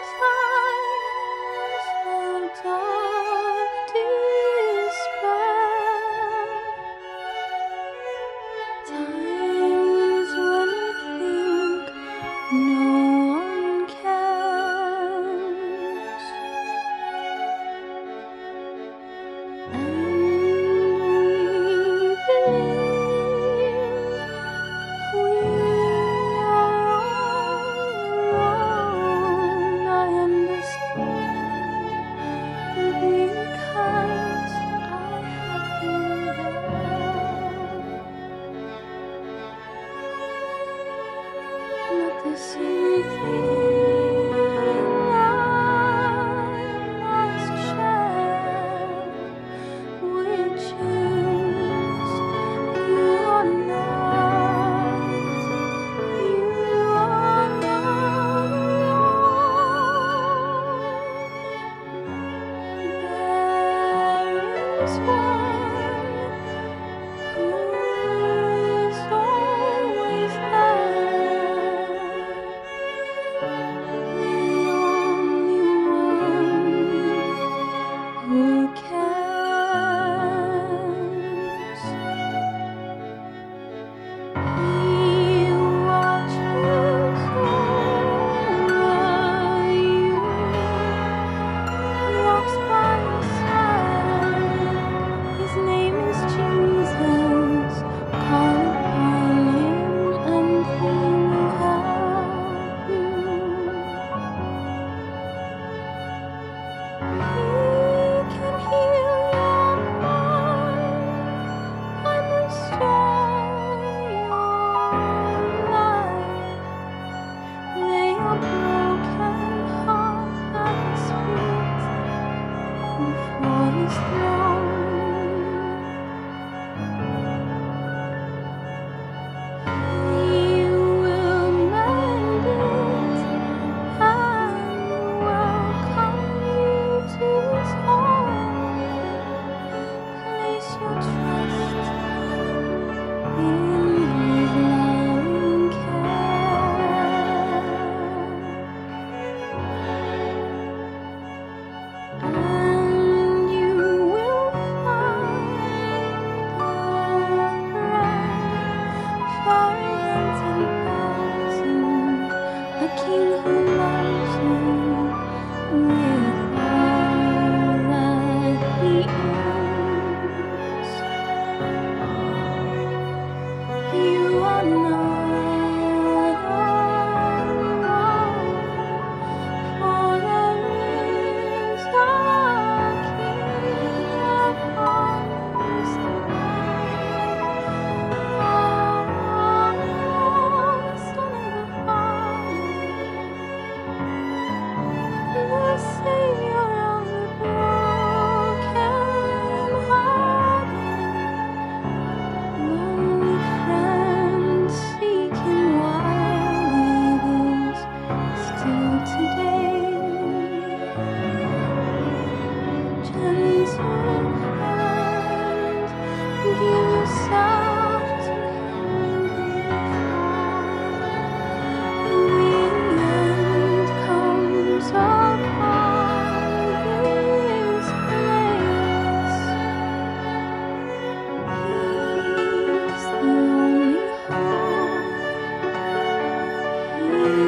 times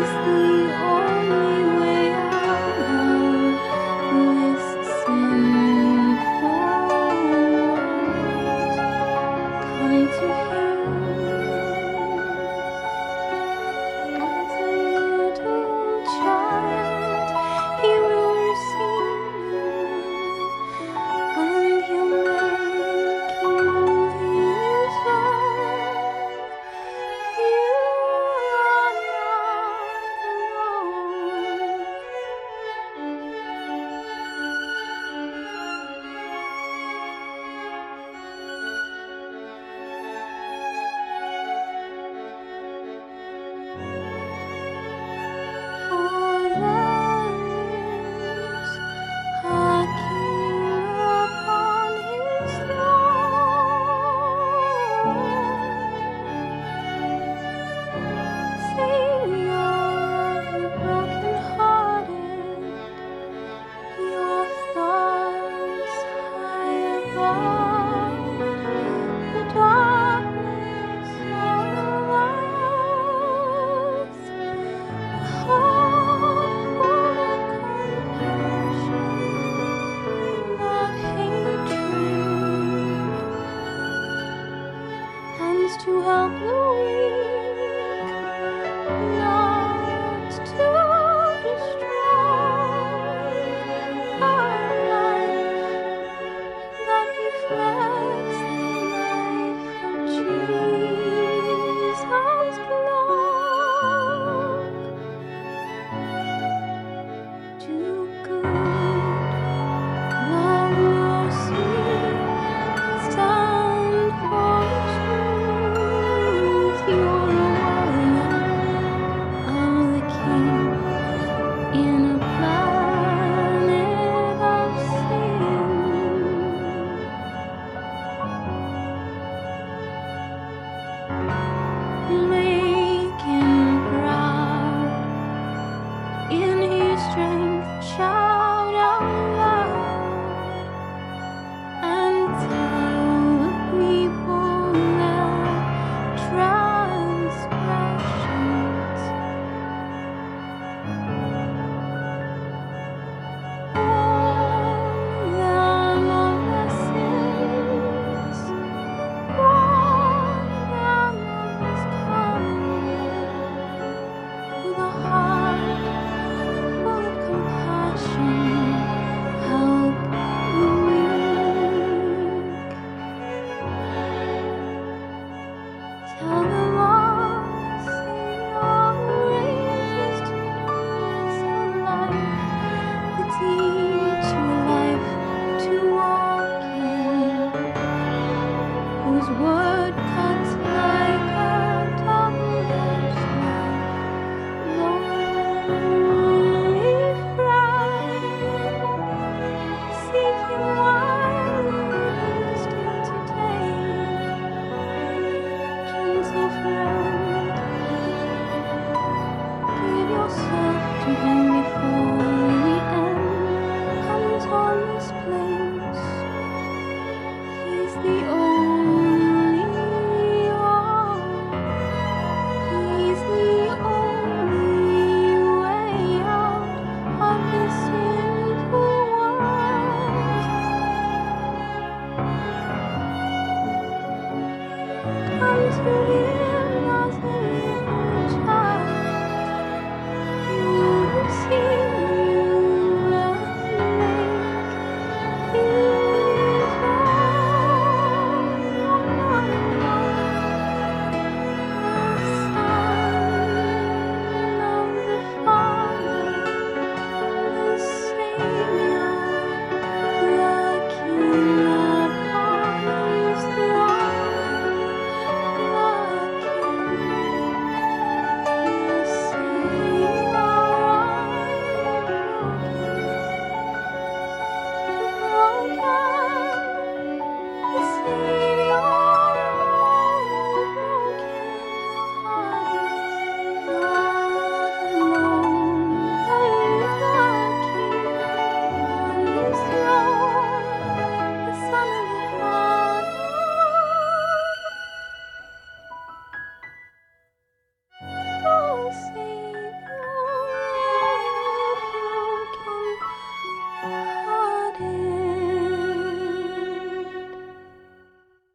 He's the help Louise. whose word cuts